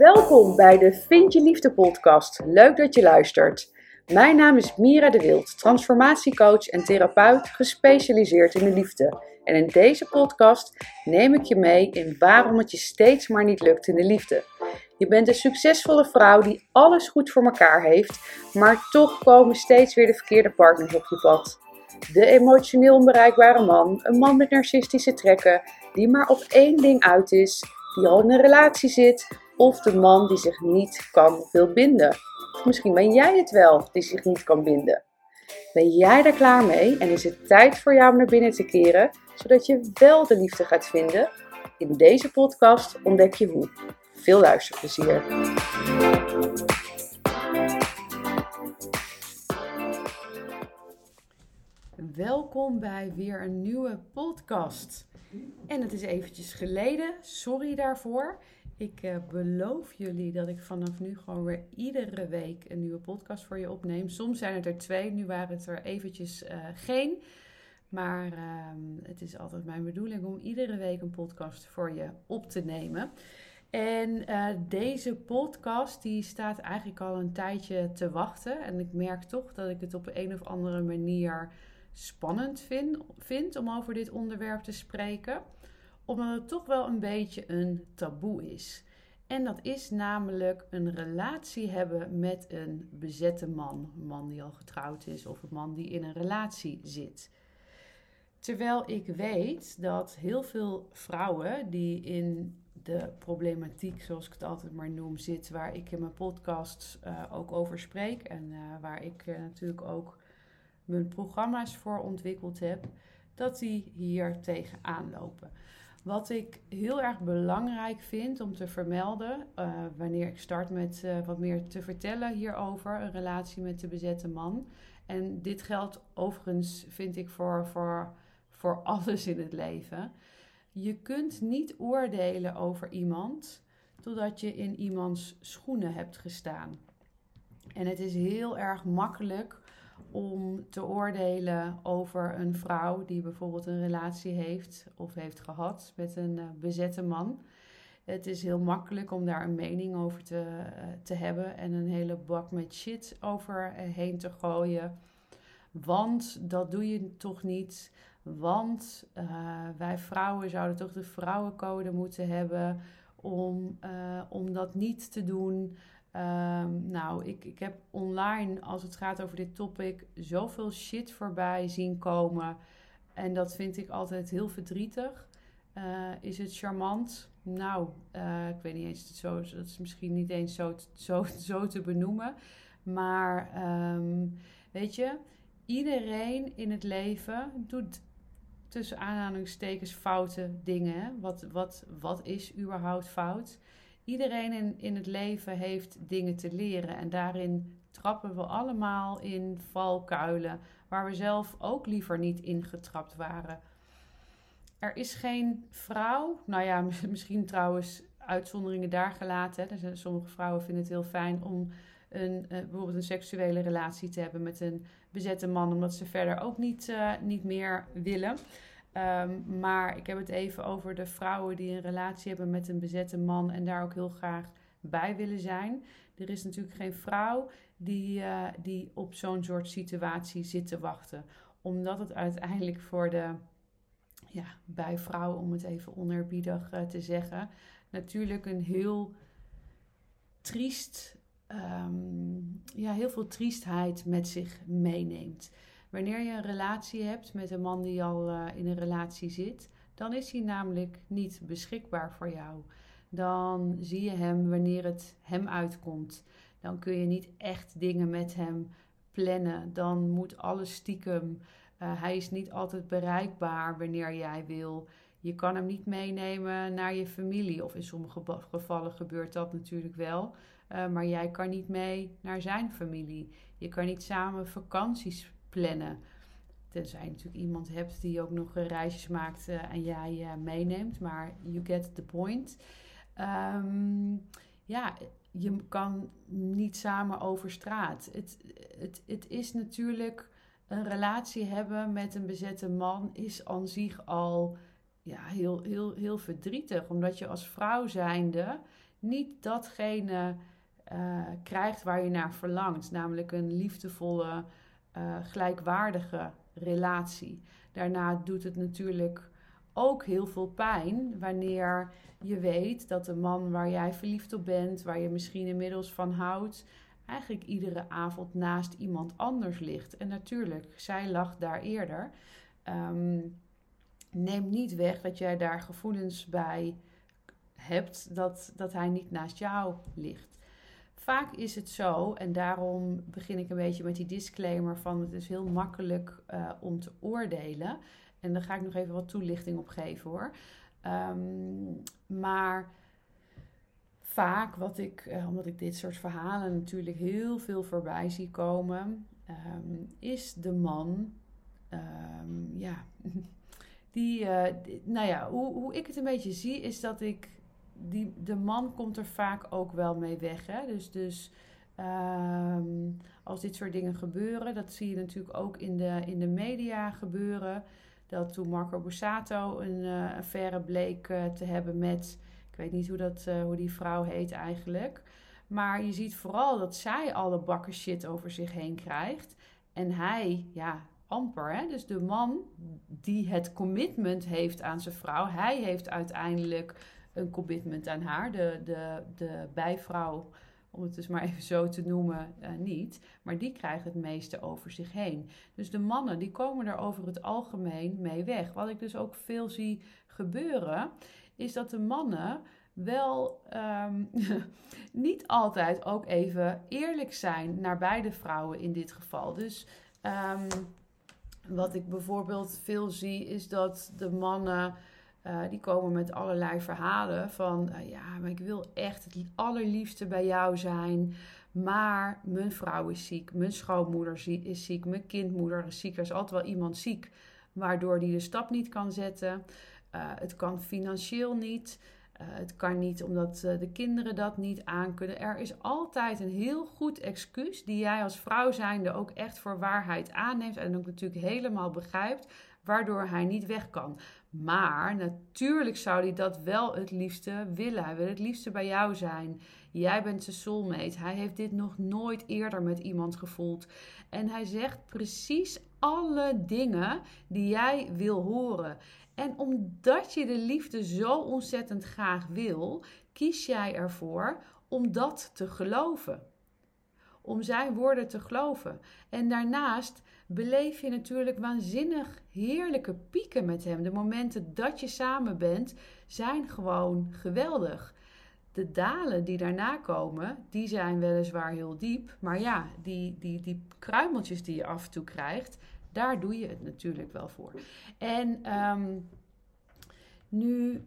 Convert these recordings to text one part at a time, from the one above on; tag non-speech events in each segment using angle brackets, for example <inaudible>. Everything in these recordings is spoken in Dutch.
Welkom bij de Vind je Liefde podcast. Leuk dat je luistert. Mijn naam is Mira de Wild, transformatiecoach en therapeut gespecialiseerd in de liefde. En in deze podcast neem ik je mee in waarom het je steeds maar niet lukt in de liefde. Je bent een succesvolle vrouw die alles goed voor elkaar heeft, maar toch komen steeds weer de verkeerde partners op je pad. De emotioneel onbereikbare man, een man met narcistische trekken, die maar op één ding uit is, die al in een relatie zit, of de man die zich niet kan wil binden. Misschien ben jij het wel die zich niet kan binden. Ben jij daar klaar mee en is het tijd voor jou om naar binnen te keren, zodat je wel de liefde gaat vinden? In deze podcast ontdek je hoe. Veel luisterplezier. Welkom bij weer een nieuwe podcast. En het is eventjes geleden, sorry daarvoor. Ik uh, beloof jullie dat ik vanaf nu gewoon weer iedere week een nieuwe podcast voor je opneem. Soms zijn het er twee, nu waren het er eventjes uh, geen. Maar uh, het is altijd mijn bedoeling om iedere week een podcast voor je op te nemen. En uh, deze podcast die staat eigenlijk al een tijdje te wachten. En ik merk toch dat ik het op een of andere manier spannend vind, vind om over dit onderwerp te spreken. Omdat het toch wel een beetje een taboe is. En dat is namelijk een relatie hebben met een bezette man. Een man die al getrouwd is of een man die in een relatie zit. Terwijl ik weet dat heel veel vrouwen die in de problematiek, zoals ik het altijd maar noem, zit, waar ik in mijn podcast uh, ook over spreek en uh, waar ik uh, natuurlijk ook mijn programma's voor ontwikkeld heb, dat die hier tegenaan lopen. Wat ik heel erg belangrijk vind om te vermelden, uh, wanneer ik start met uh, wat meer te vertellen hierover, een relatie met de bezette man. En dit geldt overigens, vind ik, voor, voor, voor <laughs> alles in het leven. Je kunt niet oordelen over iemand totdat je in iemands schoenen hebt gestaan. En het is heel erg makkelijk om te oordelen over een vrouw die bijvoorbeeld een relatie heeft of heeft gehad met een uh, bezette man. Het is heel makkelijk om daar een mening over te, uh, te hebben en een hele bak met shit overheen te gooien. Want dat doe je toch niet. Want wij vrouwen zouden toch de vrouwencode moeten hebben om, om dat niet te doen. Um, nou, ik, ik heb online, als het gaat over dit topic, zoveel shit voorbij zien komen. En dat vind ik altijd heel verdrietig. Uh, is het charmant? Nou, uh, ik weet niet eens, zo, dat is misschien niet eens zo, zo, <laughs> zo te benoemen. Maar um, weet je, iedereen in het leven doet tussen aanhalingstekens foute dingen. Wat, wat, wat is überhaupt fout? Iedereen in, in het leven heeft dingen te leren en daarin trappen we allemaal in valkuilen waar we zelf ook liever niet ingetrapt waren. Er is geen vrouw, nou ja, misschien trouwens uitzonderingen daar gelaten. Hè. Sommige vrouwen vinden het heel fijn om een, uh, bijvoorbeeld een seksuele relatie te hebben met een bezette man, omdat ze verder ook niet, uh, niet meer willen. Um, maar ik heb het even over de vrouwen die een relatie hebben met een bezette man en daar ook heel graag bij willen zijn. Er is natuurlijk geen vrouw die, uh, die op zo'n soort situatie zit te wachten. Omdat het uiteindelijk voor de ja, bijvrouw, om het even onerbiedig uh, te zeggen, natuurlijk een heel triest, um, ja, heel veel triestheid met zich meeneemt. Wanneer je een relatie hebt met een man die al uh, in een relatie zit, dan is hij namelijk niet beschikbaar voor jou. Dan zie je hem wanneer het hem uitkomt. Dan kun je niet echt dingen met hem plannen. Dan moet alles stiekem. Uh, hij is niet altijd bereikbaar wanneer jij wil. Je kan hem niet meenemen naar je familie. Of in sommige gevallen gebeurt dat natuurlijk wel. Uh, maar jij kan niet mee naar zijn familie. Je kan niet samen vakanties plannen. Tenzij je natuurlijk iemand hebt die ook nog reisjes maakt uh, en jij uh, meeneemt. Maar you get the point. Um, ja, je kan niet samen over straat. Het, het, het is natuurlijk een relatie hebben met een bezette man is aan zich al ja, heel, heel, heel verdrietig. Omdat je als vrouw zijnde niet datgene krijgt waar je naar verlangt, namelijk een liefdevolle, uh, gelijkwaardige relatie. Daarna doet het natuurlijk ook heel veel pijn wanneer je weet dat de man waar jij verliefd op bent, waar je misschien inmiddels van houdt, eigenlijk iedere avond naast iemand anders ligt. En natuurlijk, zij lag daar eerder. Um, neemt niet weg dat jij daar gevoelens bij hebt dat, dat hij niet naast jou ligt. Vaak is het zo, en daarom begin ik een beetje met die disclaimer van het is heel makkelijk uh, om te oordelen. En daar ga ik nog even wat toelichting op geven hoor. Um, maar vaak wat ik, uh, omdat ik dit soort verhalen natuurlijk heel veel voorbij zie komen, um, is de man, um, ja, <laughs> die, uh, die, nou ja, hoe, hoe ik het een beetje zie, is dat ik, die, de man komt er vaak ook wel mee weg. Hè? Dus, dus als dit soort dingen gebeuren, dat zie je natuurlijk ook in de, in de media gebeuren dat toen Marco Borsato een uh, affaire bleek uh, te hebben met, ik weet niet hoe, dat, uh, hoe die vrouw heet eigenlijk. Maar je ziet vooral dat zij alle bakken shit over zich heen krijgt. En hij, ja, amper. Hè? Dus de man die het commitment heeft aan zijn vrouw, hij heeft uiteindelijk een commitment aan haar. De, de, de bijvrouw om het dus maar even zo te noemen, uh, niet. Maar die krijgen het meeste over zich heen. Dus de mannen die komen er over het algemeen mee weg. Wat ik dus ook veel zie gebeuren, is dat de mannen wel um, <laughs> niet altijd ook even eerlijk zijn naar beide vrouwen in dit geval. Dus um, wat ik bijvoorbeeld veel zie, is dat de mannen uh, die komen met allerlei verhalen van uh, ja, maar ik wil echt het allerliefste bij jou zijn. Maar mijn vrouw is ziek, mijn schoonmoeder is ziek, mijn kindmoeder is ziek. Er is altijd wel iemand ziek waardoor die de stap niet kan zetten. Uh, het kan financieel niet. het kan niet omdat de kinderen dat niet aankunnen. Er is altijd een heel goed excuus die jij als vrouw zijnde ook echt voor waarheid aanneemt en ook natuurlijk helemaal begrijpt waardoor hij niet weg kan. Maar natuurlijk zou hij dat wel het liefste willen. Hij wil het liefste bij jou zijn. Jij bent zijn soulmate. Hij heeft dit nog nooit eerder met iemand gevoeld. En hij zegt precies alle dingen die jij wil horen. En omdat je de liefde zo ontzettend graag wil, kies jij ervoor om dat te geloven. Om zijn woorden te geloven. En daarnaast beleef je natuurlijk waanzinnig heerlijke pieken met hem. De momenten dat je samen bent zijn gewoon geweldig. De dalen die daarna komen, die zijn weliswaar heel diep. Maar ja, die, die, die kruimeltjes die je af en toe krijgt, daar doe je het natuurlijk wel voor. En um, nu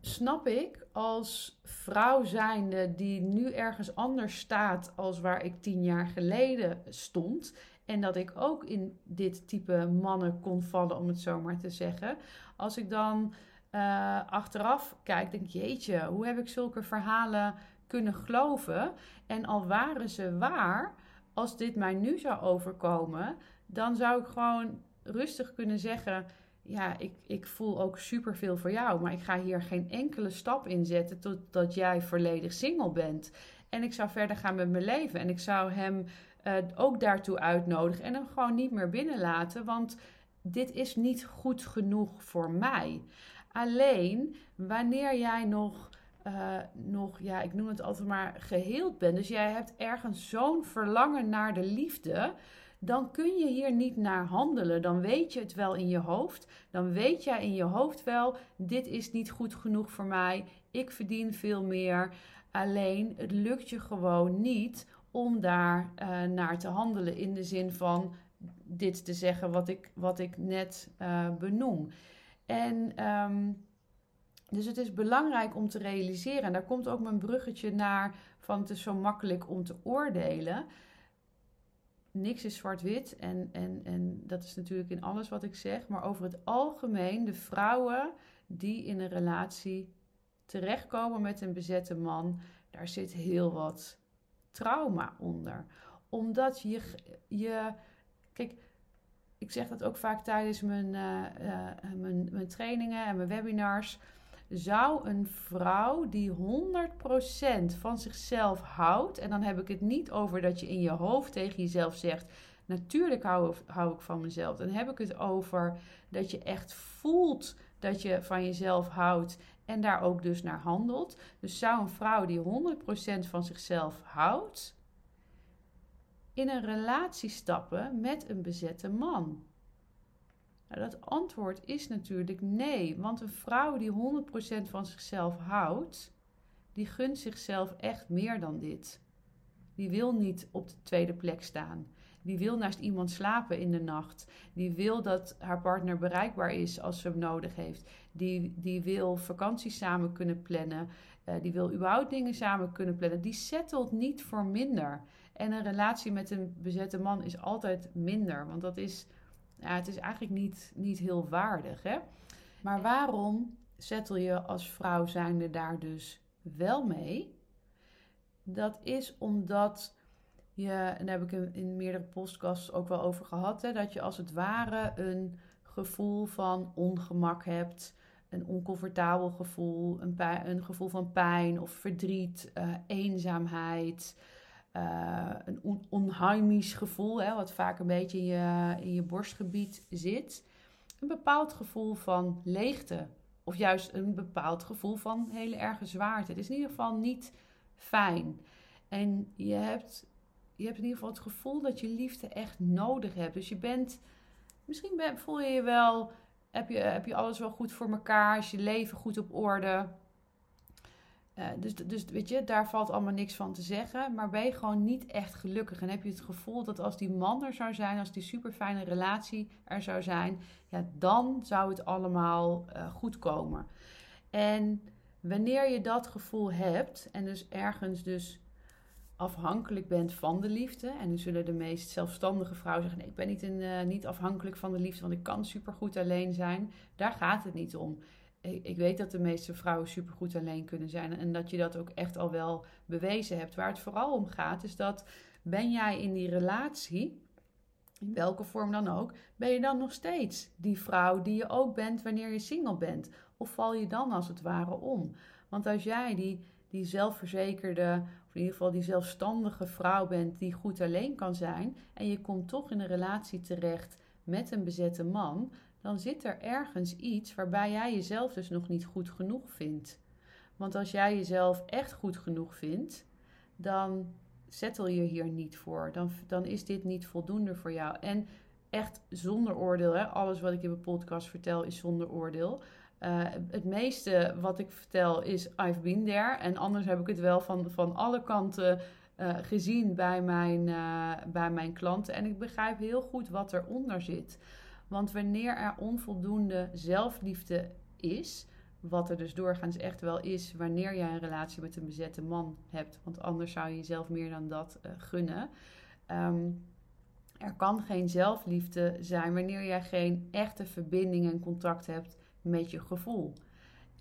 snap ik als vrouw zijnde die nu ergens anders staat als waar ik tien jaar geleden stond en dat ik ook in dit type mannen kon vallen, om het zo maar te zeggen. Als ik dan uh, achteraf kijk, denk jeetje, hoe heb ik zulke verhalen kunnen geloven? En al waren ze waar, als dit mij nu zou overkomen, dan zou ik gewoon rustig kunnen zeggen. Ja, ik, ik voel ook superveel voor jou, maar ik ga hier geen enkele stap in zetten totdat jij volledig single bent. En ik zou verder gaan met mijn leven. En ik zou hem uh, ook daartoe uitnodigen en hem gewoon niet meer binnenlaten, want dit is niet goed genoeg voor mij. Alleen wanneer jij nog, uh, nog, ja, ik noem het altijd maar geheeld bent, dus jij hebt ergens zo'n verlangen naar de liefde, dan kun je hier niet naar handelen. Dan weet je het wel in je hoofd. Dan weet jij in je hoofd wel: dit is niet goed genoeg voor mij. Ik verdien veel meer. Alleen het lukt je gewoon niet om daar uh, naar te handelen in de zin van dit te zeggen wat ik, wat ik net uh, benoem. En um, dus het is belangrijk om te realiseren, en daar komt ook mijn bruggetje naar van het is zo makkelijk om te oordelen. Niks is zwart-wit en, en, en dat is natuurlijk in alles wat ik zeg, maar over het algemeen de vrouwen die in een relatie terechtkomen met een bezette man, daar zit heel wat trauma onder. Omdat je, je kijk, ik zeg dat ook vaak tijdens mijn, uh, uh, mijn, mijn trainingen en mijn webinars. zou een vrouw die 100% van zichzelf houdt, en dan heb ik het niet over dat je in je hoofd tegen jezelf zegt: Natuurlijk hou, hou ik van mezelf. Dan heb ik het over dat je echt voelt dat je van jezelf houdt en daar ook dus naar handelt. Dus zou een vrouw die 100% van zichzelf houdt, in een relatie stappen met een bezette man? Nou, dat antwoord is natuurlijk nee, want een vrouw die 100% van zichzelf houdt, die gunt zichzelf echt meer dan dit. Die wil niet op de tweede plek staan. Die wil naast iemand slapen in de nacht. Die wil dat haar partner bereikbaar is als ze hem nodig heeft. Die, die wil vakanties samen kunnen plannen. Uh, die wil überhaupt dingen samen kunnen plannen. Die settelt niet voor minder. En een relatie met een bezette man is altijd minder. Want dat is, ja, het is eigenlijk niet, niet heel waardig. Hè? Maar waarom settle je als vrouw zijnde daar dus wel mee? Dat is omdat je, en daar heb ik in, in meerdere podcasts ook wel over gehad, hè, dat je als het ware een gevoel van ongemak hebt, een oncomfortabel gevoel, een, een gevoel van pijn of verdriet, uh, eenzaamheid, uh, een on onheimisch gevoel, hè, wat vaak een beetje in je, in je borstgebied zit. Een bepaald gevoel van leegte of juist een bepaald gevoel van hele erge zwaarte. Het is in ieder geval niet fijn. En je hebt je hebt in ieder geval het gevoel dat je liefde echt nodig hebt. Dus je bent, misschien ben, voel je je wel, heb je, heb je alles wel goed voor elkaar, is je leven goed op orde. Uh, dus, dus weet je, daar valt allemaal niks van te zeggen. Maar ben je gewoon niet echt gelukkig. En heb je het gevoel dat als die man er zou zijn, als die super fijne relatie er zou zijn, ja, dan zou het allemaal uh, goed komen. En wanneer je dat gevoel hebt, en dus ergens dus afhankelijk bent van de liefde. En nu zullen de meest zelfstandige vrouwen zeggen: nee, ik ben niet, in, uh, niet afhankelijk van de liefde, want ik kan supergoed alleen zijn. Daar gaat het niet om. Ik, ik weet dat de meeste vrouwen supergoed alleen kunnen zijn en dat je dat ook echt al wel bewezen hebt. Waar het vooral om gaat, is dat ben jij in die relatie, in welke vorm dan ook, ben je dan nog steeds die vrouw die je ook bent wanneer je single bent? Of val je dan als het ware om? Want als jij die, die zelfverzekerde in ieder geval die zelfstandige vrouw bent die goed alleen kan zijn en je komt toch in een relatie terecht met een bezette man, dan zit er ergens iets waarbij jij jezelf dus nog niet goed genoeg vindt. Want als jij jezelf echt goed genoeg vindt, dan settle je hier niet voor. Dan, dan is dit niet voldoende voor jou. En echt zonder oordeel. Hè? Alles wat ik in mijn podcast vertel is zonder oordeel. Uh, het meeste wat ik vertel is I've been there. En anders heb ik het wel van, van alle kanten uh, gezien bij mijn, uh, bij mijn klanten. En ik begrijp heel goed wat eronder zit. Want wanneer er onvoldoende zelfliefde is, wat er dus doorgaans echt wel is wanneer jij een relatie met een bezette man hebt, want anders zou je jezelf meer dan dat gunnen. Um, er kan geen zelfliefde zijn wanneer jij geen echte verbinding en contact hebt met je gevoel.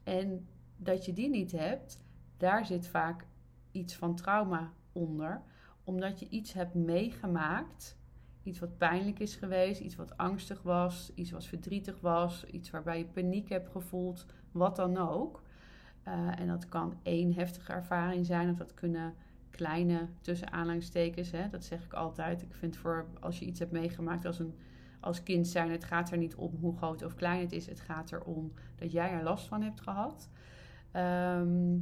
En dat je die niet hebt, daar zit vaak iets van trauma onder, omdat je iets hebt meegemaakt, iets wat pijnlijk is geweest, iets wat angstig was, iets wat verdrietig was, iets waarbij je paniek hebt gevoeld, wat dan ook. Uh, en dat kan één heftige ervaring zijn, of dat kunnen kleine tussen aanhalingstekens, hè, dat zeg ik altijd. Ik vind voor als je iets hebt meegemaakt als een als kind zijn. Het gaat er niet om hoe groot of klein het is. Het gaat erom dat jij er last van hebt gehad. Ehm,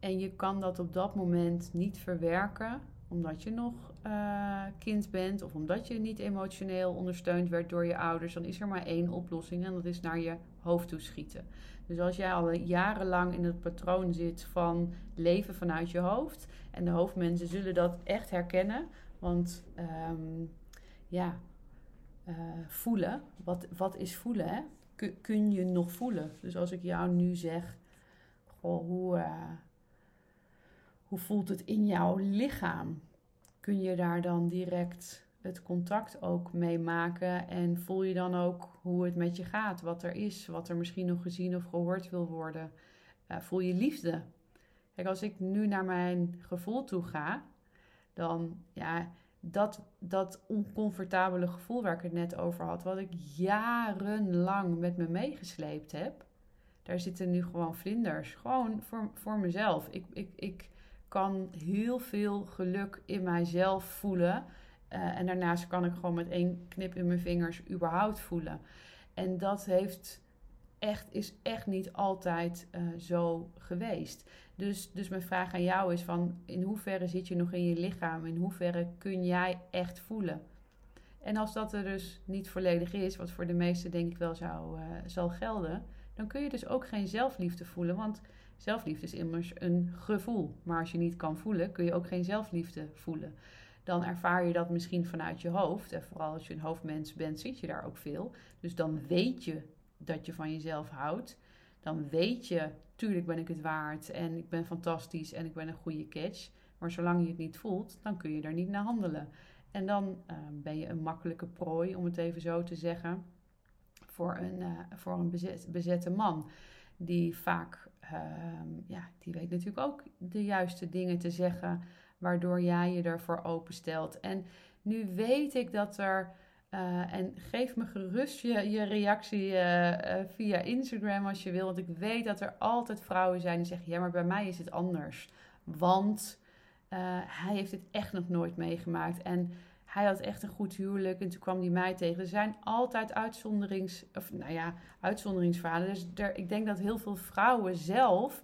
en je kan dat op dat moment niet verwerken, omdat je nog uh, kind bent of omdat je niet emotioneel ondersteund werd door je ouders. Dan is er maar één oplossing en dat is naar je hoofd toe schieten. Dus als jij al jarenlang in het patroon zit van leven vanuit je hoofd, en de hoofdmensen zullen dat echt herkennen, want um, ja, uh, voelen. Wat, wat is voelen? Hè? Kun, kun je nog voelen? Dus als ik jou nu zeg, goh, hoe, uh, hoe voelt het in jouw lichaam? Kun je daar dan direct het contact ook mee maken en voel je dan ook hoe het met je gaat, wat er is, wat er misschien nog gezien of gehoord wil worden? Uh, voel je liefde? Kijk, als ik nu naar mijn gevoel toe ga, dan ja, dat, dat oncomfortabele gevoel waar ik het net over had, wat ik jarenlang met me meegesleept heb, daar zitten nu gewoon vlinders. Gewoon voor, voor mezelf. Ik, ik, ik kan heel veel geluk in mijzelf voelen. Eh, en daarnaast kan ik gewoon met één knip in mijn vingers überhaupt voelen. En dat heeft echt, is echt niet altijd uh, zo geweest. Dus, dus mijn vraag aan jou is van in hoeverre zit je nog in je lichaam? In hoeverre kun jij echt voelen? En als dat er dus niet volledig is, wat voor de meesten denk ik wel zou, uh, zal gelden, dan kun je dus ook geen zelfliefde voelen. Want zelfliefde is immers een gevoel. Maar als je niet kan voelen, kun je ook geen zelfliefde voelen. Dan ervaar je dat misschien vanuit je hoofd. En vooral als je een hoofdmens bent, zit je daar ook veel. Dus dan weet je dat je van jezelf houdt. Dan weet je, tuurlijk ben ik het waard en ik ben fantastisch en ik ben een goede catch. Maar zolang je het niet voelt, dan kun je daar niet naar handelen. En dan uh, ben je een makkelijke prooi, om het even zo te zeggen, voor een, uh, voor een bezet, bezette man. Die vaak, uh, ja, die weet natuurlijk ook de juiste dingen te zeggen, waardoor jij je ervoor openstelt. En nu weet ik dat er uh, en geef me gerust je, je reactie uh, uh, via Instagram als je wil. Want ik weet dat er altijd vrouwen zijn die zeggen: Ja, maar bij mij is het anders. Want hij heeft het echt nog nooit meegemaakt. En hij had echt een goed huwelijk. En toen kwam hij mij tegen. Er zijn altijd uitzonderings, of, nou ja, uitzonderingsverhalen. Dus ik denk dat heel veel vrouwen zelf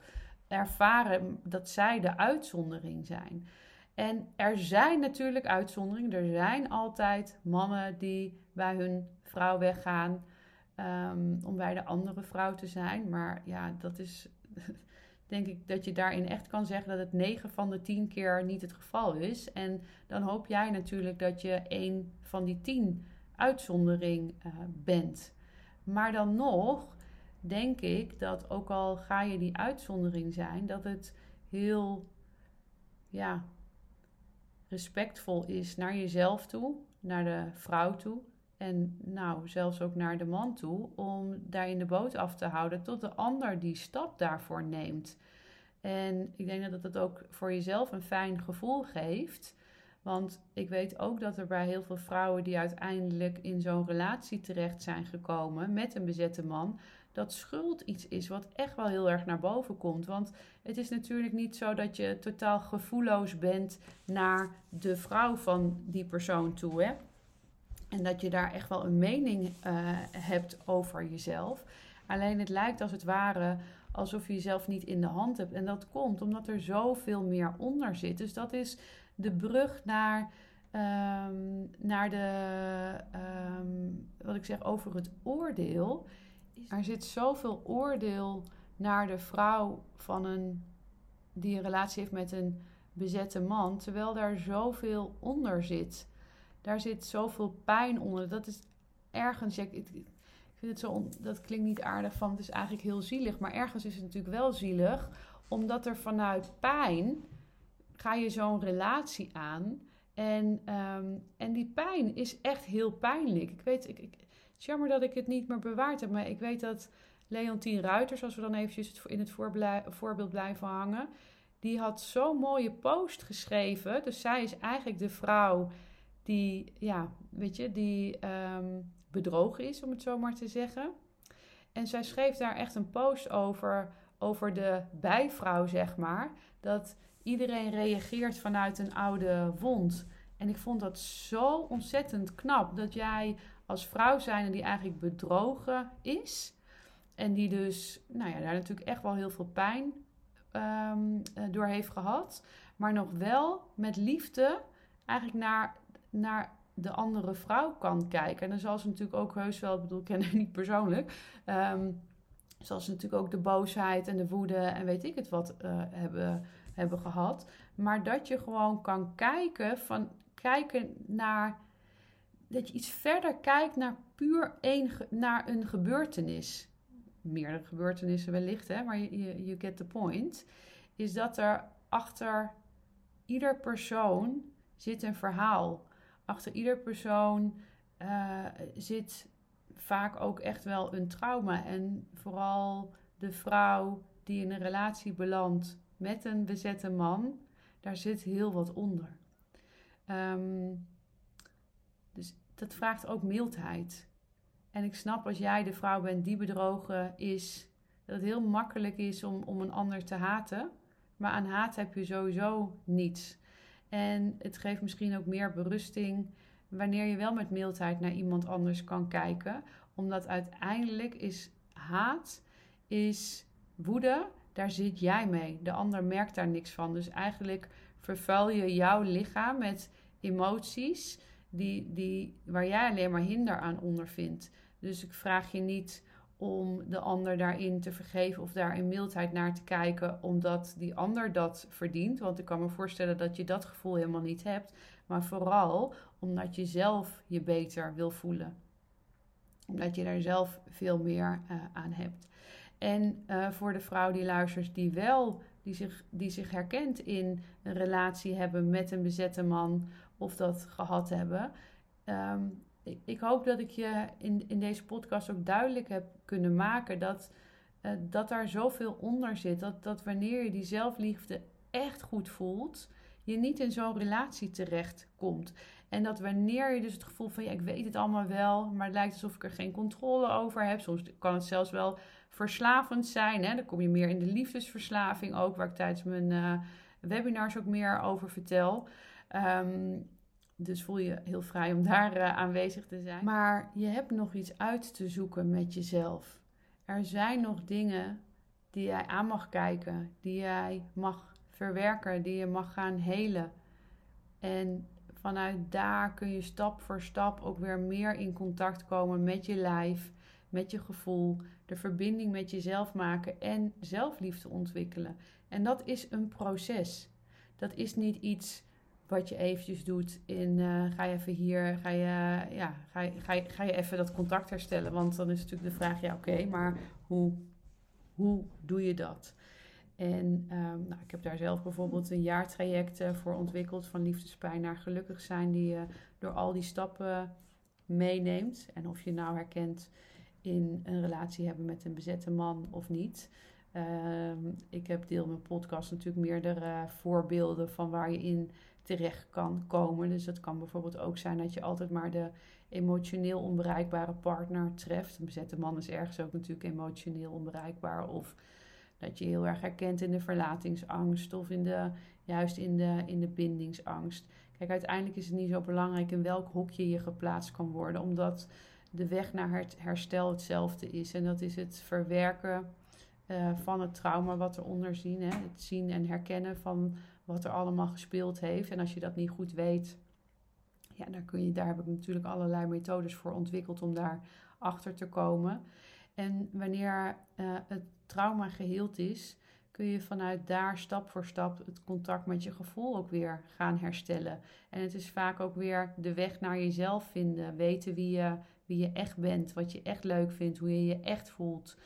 ervaren dat zij de uitzondering zijn. En er zijn natuurlijk uitzonderingen. Er zijn altijd mannen die bij hun vrouw weggaan um, om bij de andere vrouw te zijn. Maar ja, dat is <laughs> denk ik dat je daarin echt kan zeggen dat het 9 van de 10 keer niet het geval is. En dan hoop jij natuurlijk dat je een van die 10 uitzondering uh, bent. Maar dan nog denk ik dat ook al ga je die uitzondering zijn, dat het heel ja, respectvol is naar jezelf toe, naar de vrouw toe. En nou, zelfs ook naar de man toe, om daar in de boot af te houden tot de ander die stap daarvoor neemt. En ik denk dat het ook voor jezelf een fijn gevoel geeft. Want ik weet ook dat er bij heel veel vrouwen die uiteindelijk in zo'n relatie terecht zijn gekomen met een bezette man, dat schuld iets is wat echt wel heel erg naar boven komt. Want het is natuurlijk niet zo dat je totaal gevoelloos bent naar de vrouw van die persoon toe. Hè? En dat je daar echt wel een mening uh, hebt over jezelf. Alleen het lijkt als het ware alsof je jezelf niet in de hand hebt. En dat komt omdat er zoveel meer onder zit. Dus dat is de brug naar, um, naar de, um, wat ik zeg over het oordeel er zit zoveel oordeel naar de vrouw van een, die een relatie heeft met een bezette man, terwijl daar zoveel onder zit. Daar zit zoveel pijn onder. Dat is ergens, ik, vind het zo, dat klinkt niet aardig van, het is eigenlijk heel zielig, maar ergens is het natuurlijk wel zielig, omdat er vanuit pijn ga je zo'n relatie aan. En, um, en die pijn is echt heel pijnlijk. Ik weet, ik, jammer dat ik het niet meer bewaard heb. Maar ik weet dat Leontien Ruiters, als we dan eventjes in het voorbeeld blijven hangen, die had zo'n mooie post geschreven. Dus zij is eigenlijk de vrouw die, ja, weet je, die um, bedrogen is, om het zo maar te zeggen. En zij schreef daar echt een post over, over de bijvrouw, zeg maar. Dat iedereen reageert vanuit een oude wond. En ik vond dat zo ontzettend knap dat jij als vrouw zijn die eigenlijk bedrogen is. En die dus, nou ja, daar natuurlijk echt wel heel veel pijn um, door heeft gehad. Maar nog wel met liefde eigenlijk naar, naar de andere vrouw kan kijken. En dan zal ze natuurlijk ook heus wel, ik bedoel, ik ken <laughs> niet persoonlijk. Um, zal ze natuurlijk ook de boosheid en de woede en weet ik het wat uh, hebben, hebben gehad. Maar dat je gewoon kan kijken, van, kijken naar dat je iets verder kijkt naar puur één, naar een gebeurtenis. Meerdere gebeurtenissen wellicht, hè, maar je, you get the point. Is dat er achter ieder persoon zit een verhaal. Achter ieder persoon uh, zit vaak ook echt wel een trauma. En vooral de vrouw die in een relatie belandt met een bezette man, daar zit heel wat onder. Um, dat vraagt ook mildheid. En ik snap als jij de vrouw bent die bedrogen is, dat het heel makkelijk is om, om een ander te haten. Maar aan haat heb je sowieso niets. En het geeft misschien ook meer berusting wanneer je wel met mildheid naar iemand anders kan kijken. Omdat uiteindelijk is haat, is woede, daar zit jij mee. De ander merkt daar niks van. Dus eigenlijk vervuil je jouw lichaam met emoties die, die, waar jij alleen maar hinder aan ondervindt. Dus ik vraag je niet om de ander daarin te vergeven of daar in mildheid naar te kijken, omdat die ander dat verdient. Want ik kan me voorstellen dat je dat gevoel helemaal niet hebt, maar vooral omdat je zelf je beter wil voelen. Omdat je daar zelf veel meer uh, aan hebt. En uh, voor de vrouw die luistert, die wel, die zich, die zich herkent in een relatie hebben met een bezette man of dat gehad hebben. Um, ik, ik, hoop dat ik je in, in deze podcast ook duidelijk heb kunnen maken dat, uh, dat daar zoveel onder zit. Dat, dat wanneer je die zelfliefde echt goed voelt, je niet in zo'n relatie terecht komt. En dat wanneer je dus het gevoel van ja, ik weet het allemaal wel, maar het lijkt alsof ik er geen controle over heb. Soms kan het zelfs wel verslavend zijn. Hè? Dan kom je meer in de liefdesverslaving ook, waar ik tijdens mijn uh, webinars ook meer over vertel. Um, dus voel je heel vrij om daar uh, aanwezig te zijn. Maar je hebt nog iets uit te zoeken met jezelf. Er zijn nog dingen die jij aan mag kijken, die jij mag verwerken, die je mag gaan helen. En vanuit daar kun je stap voor stap ook weer meer in contact komen met je lijf, met je gevoel, de verbinding met jezelf maken en zelfliefde ontwikkelen. En dat is een proces. Dat is niet iets wat je eventjes doet in uh, ga je even hier, ga je, ja, ga, je, ga, je, ga je even dat contact herstellen. Want dan is natuurlijk de vraag, ja oké, maar hoe, hoe doe je dat? En um, nou, ik heb daar zelf bijvoorbeeld een jaartraject uh, voor ontwikkeld van liefdespijn naar gelukkig zijn, die je door al die stappen meeneemt. En of je nou herkent in een relatie hebben met een bezette man of niet. Uh, ik heb deel mijn podcast natuurlijk meerdere voorbeelden van waar je in terecht kan komen. Dus dat kan bijvoorbeeld ook zijn dat je altijd maar de emotioneel onbereikbare partner treft. Een bezette man is ergens ook natuurlijk emotioneel onbereikbaar. Of dat je heel erg herkent in de verlatingsangst of in de, juist in de, in de bindingsangst. Kijk, uiteindelijk is het niet zo belangrijk in welk hokje je geplaatst kan worden, omdat de weg naar het herstel hetzelfde is. En dat is het verwerken uh, van het trauma wat eronder zien. Hè? Het zien en herkennen van wat er allemaal gespeeld heeft. En als je dat niet goed weet, ja, daar, kun je, daar heb ik natuurlijk allerlei methodes voor ontwikkeld om daar achter te komen. En wanneer uh, het trauma geheeld is, kun je vanuit daar stap voor stap het contact met je gevoel ook weer gaan herstellen. En het is vaak ook weer de weg naar jezelf vinden, weten wie je, wie je echt bent, wat je echt leuk vindt, hoe je je echt voelt.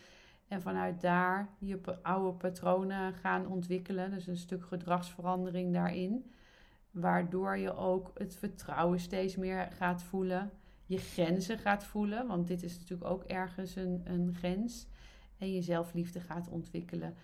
En vanuit daar je oude patronen gaan ontwikkelen. Dus een stuk gedragsverandering daarin. Waardoor je ook het vertrouwen steeds meer gaat voelen. Je grenzen gaat voelen. Want dit is natuurlijk ook ergens een, een grens. En je zelfliefde gaat ontwikkelen.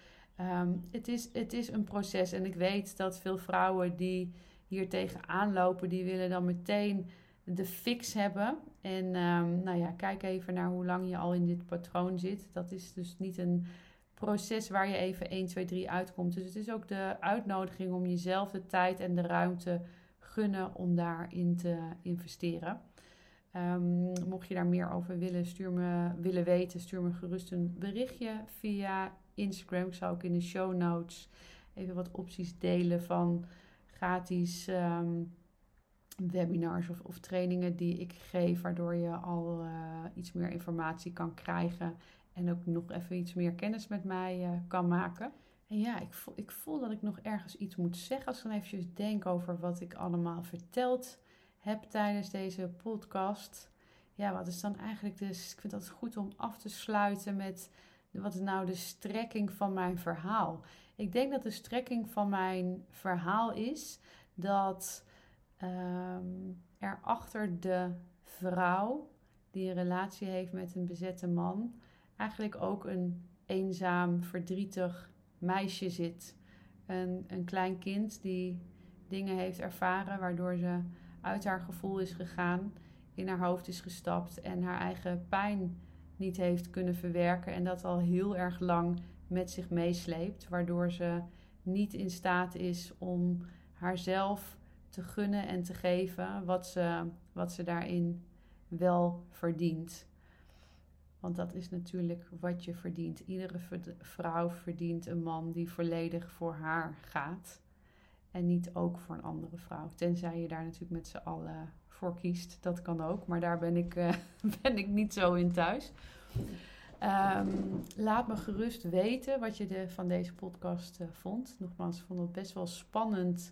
Um, het, is, het is een proces. En ik weet dat veel vrouwen die hier tegenaan lopen, die willen dan meteen de fix hebben. En um, nou ja, kijk even naar hoe lang je al in dit patroon zit. Dat is dus niet een proces waar je even 1, 2, 3 uitkomt. Dus het is ook de uitnodiging om jezelf de tijd en de ruimte gunnen om daarin te investeren. Um, mocht je daar meer over willen, stuur me, willen weten, stuur me gerust een berichtje via Instagram. Ik zal ook in de show notes even wat opties delen van gratis um, webinars of, of, trainingen die ik geef, waardoor je al uh, iets meer informatie kan krijgen en ook nog even iets meer kennis met mij uh, kan maken. En ja, ik voel, ik voel dat ik nog ergens iets moet zeggen als ik dan eventjes denk over wat ik allemaal verteld heb tijdens deze podcast. Ja, wat is dan eigenlijk dus, ik vind dat goed om af te sluiten met wat is nou de strekking van mijn verhaal. Ik denk dat de strekking van mijn verhaal is dat um, er achter de vrouw die een relatie heeft met een bezette man, eigenlijk ook een eenzaam, verdrietig meisje zit. Een, een klein kind die dingen heeft ervaren waardoor ze uit haar gevoel is gegaan, in haar hoofd is gestapt en haar eigen pijn niet heeft kunnen verwerken en dat al heel erg lang met zich meesleept, waardoor ze niet in staat is om haarzelf te gunnen en te geven wat ze, wat ze daarin wel verdient. Want dat is natuurlijk wat je verdient. Iedere vrouw verdient een man die volledig voor haar gaat. En niet ook voor een andere vrouw. Tenzij je daar natuurlijk met z'n allen voor kiest. Dat kan ook. Maar daar ben ik, uh, <laughs> ben ik niet zo in thuis. Um, laat me gerust weten wat je de, van deze podcast uh, vond. Nogmaals, ik vond het best wel spannend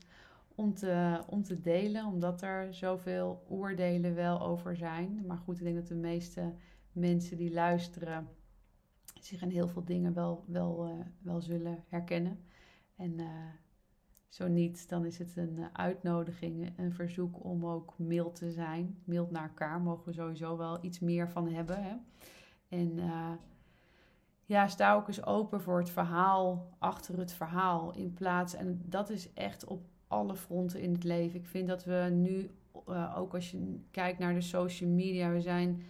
om te, om te delen. Omdat er zoveel oordelen wel over zijn. Maar goed, ik denk dat de meeste mensen die luisteren zich in heel veel dingen wel, wel, uh, wel zullen herkennen. En uh, zo niet, dan is het een uitnodiging, een verzoek om ook mild te zijn. Mild naar elkaar mogen we sowieso wel iets meer van hebben. Hè? En uh, ja, sta ook eens open voor het verhaal achter het verhaal. In plaats, en dat is echt op alle fronten in het leven. Ik vind dat we nu, uh, ook als je kijkt naar de social media, we zijn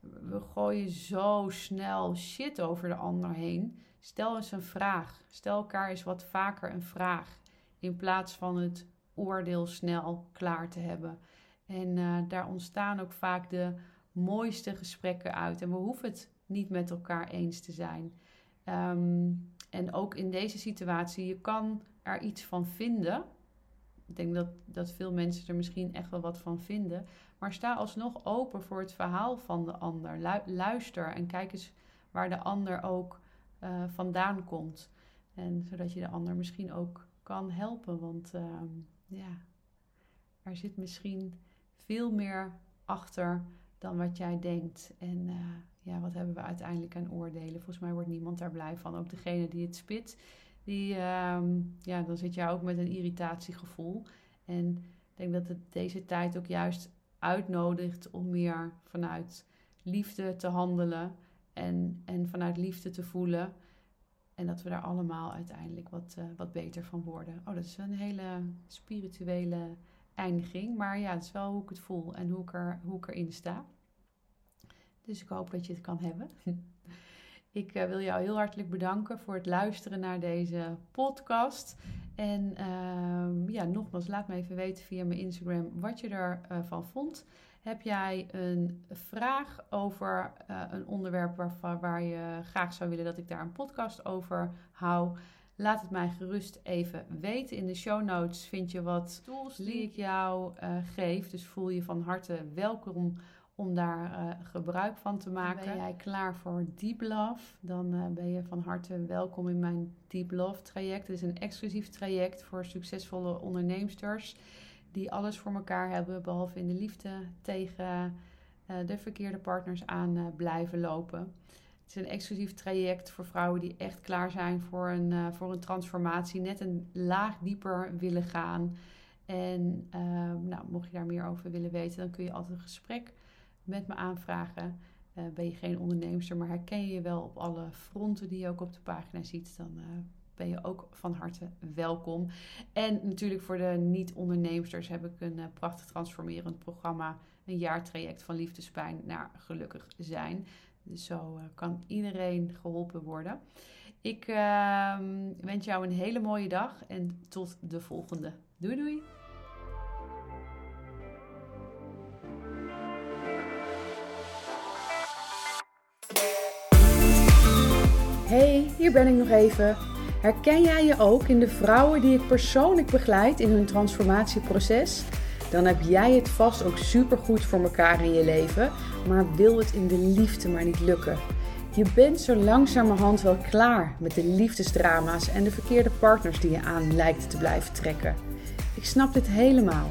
we gooien zo snel shit over de ander heen. Stel eens een vraag. Stel elkaar eens wat vaker een vraag. In plaats van het oordeel snel klaar te hebben. En uh, daar ontstaan ook vaak de mooiste gesprekken uit. En we hoeven het niet met elkaar eens te zijn. Um, en ook in deze situatie, je kan er iets van vinden. Ik denk dat, dat veel mensen er misschien echt wel wat van vinden. Maar sta alsnog open voor het verhaal van de ander. Luister en kijk eens waar de ander ook uh, vandaan komt. En zodat je de ander misschien ook kan helpen. Want uh, ja, er zit misschien veel meer achter dan wat jij denkt. En uh, ja, wat hebben we uiteindelijk aan oordelen? Volgens mij wordt niemand daar blij van. Ook degene die het spit, die, ehm, ja, dan zit je ook met een irritatiegevoel. En ik denk dat het deze tijd ook juist uitnodigt om meer vanuit liefde te handelen en, en vanuit liefde te voelen. En dat we daar allemaal uiteindelijk wat, uh, wat beter van worden. Oh, dat is een hele spirituele eindiging. Maar ja, het is wel hoe ik het voel en hoe ik, er, hoe ik erin sta. Dus ik hoop dat je het kan hebben. <laughs> Ik uh, wil jou heel hartelijk bedanken voor het luisteren naar deze podcast. En uh, ja, nogmaals, laat me even weten via mijn Instagram wat je ervan uh, vond. Heb jij een vraag over uh, een onderwerp waar, waar je graag zou willen dat ik daar een podcast over hou? Laat het mij gerust even weten. In de show notes vind je wat tools die ik jou uh, geef. Dus voel je van harte welkom om daar uh, gebruik van te maken. Ben jij klaar voor Deep Love? Dan uh, ben je van harte welkom in mijn Deep Love traject. Het is een exclusief traject voor succesvolle onderneemsters die alles voor elkaar hebben, behalve in de liefde tegen uh, de verkeerde partners aan blijven lopen. Het is een exclusief traject voor vrouwen die echt klaar zijn voor een, voor een transformatie, net een laag dieper willen gaan. En nou, mocht je daar meer over willen weten, dan kun je altijd een gesprek met me aanvragen. Uh, ben je geen onderneemster, maar herken je je wel op alle fronten die je ook op de pagina ziet, dan uh, ben je ook van harte welkom. En natuurlijk voor de niet-onderneemsters heb ik een uh, prachtig transformerend programma, een jaartraject van liefdespijn naar gelukkig zijn. Dus zo kan iedereen geholpen worden. Ik ehm, wens jou een hele mooie dag en tot de volgende. Doei doei! Hier ben ik nog even. Herken jij je ook in de vrouwen die ik persoonlijk begeleid in hun transformatieproces? Dan heb jij het vast ook supergoed voor elkaar in je leven, maar wil het in de liefde maar niet lukken. Je bent zo langzamerhand wel klaar met de liefdesdrama's en de verkeerde partners die je aan lijkt te blijven trekken. Ik snap dit helemaal.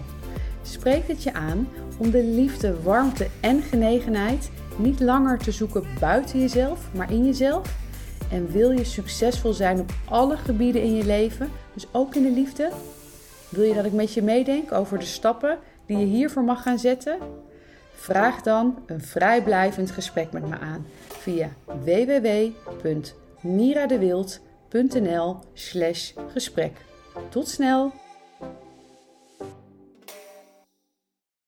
Spreek het je aan om de liefde, warmte en genegenheid niet langer te zoeken buiten jezelf, maar in jezelf? En wil je succesvol zijn op alle gebieden in je leven, dus ook in de liefde? Wil je dat ik met je meedenk over de stappen die je hiervoor mag gaan zetten? Vraag dan een vrijblijvend gesprek met me aan via www.miradewild.nl/gesprek. Tot snel!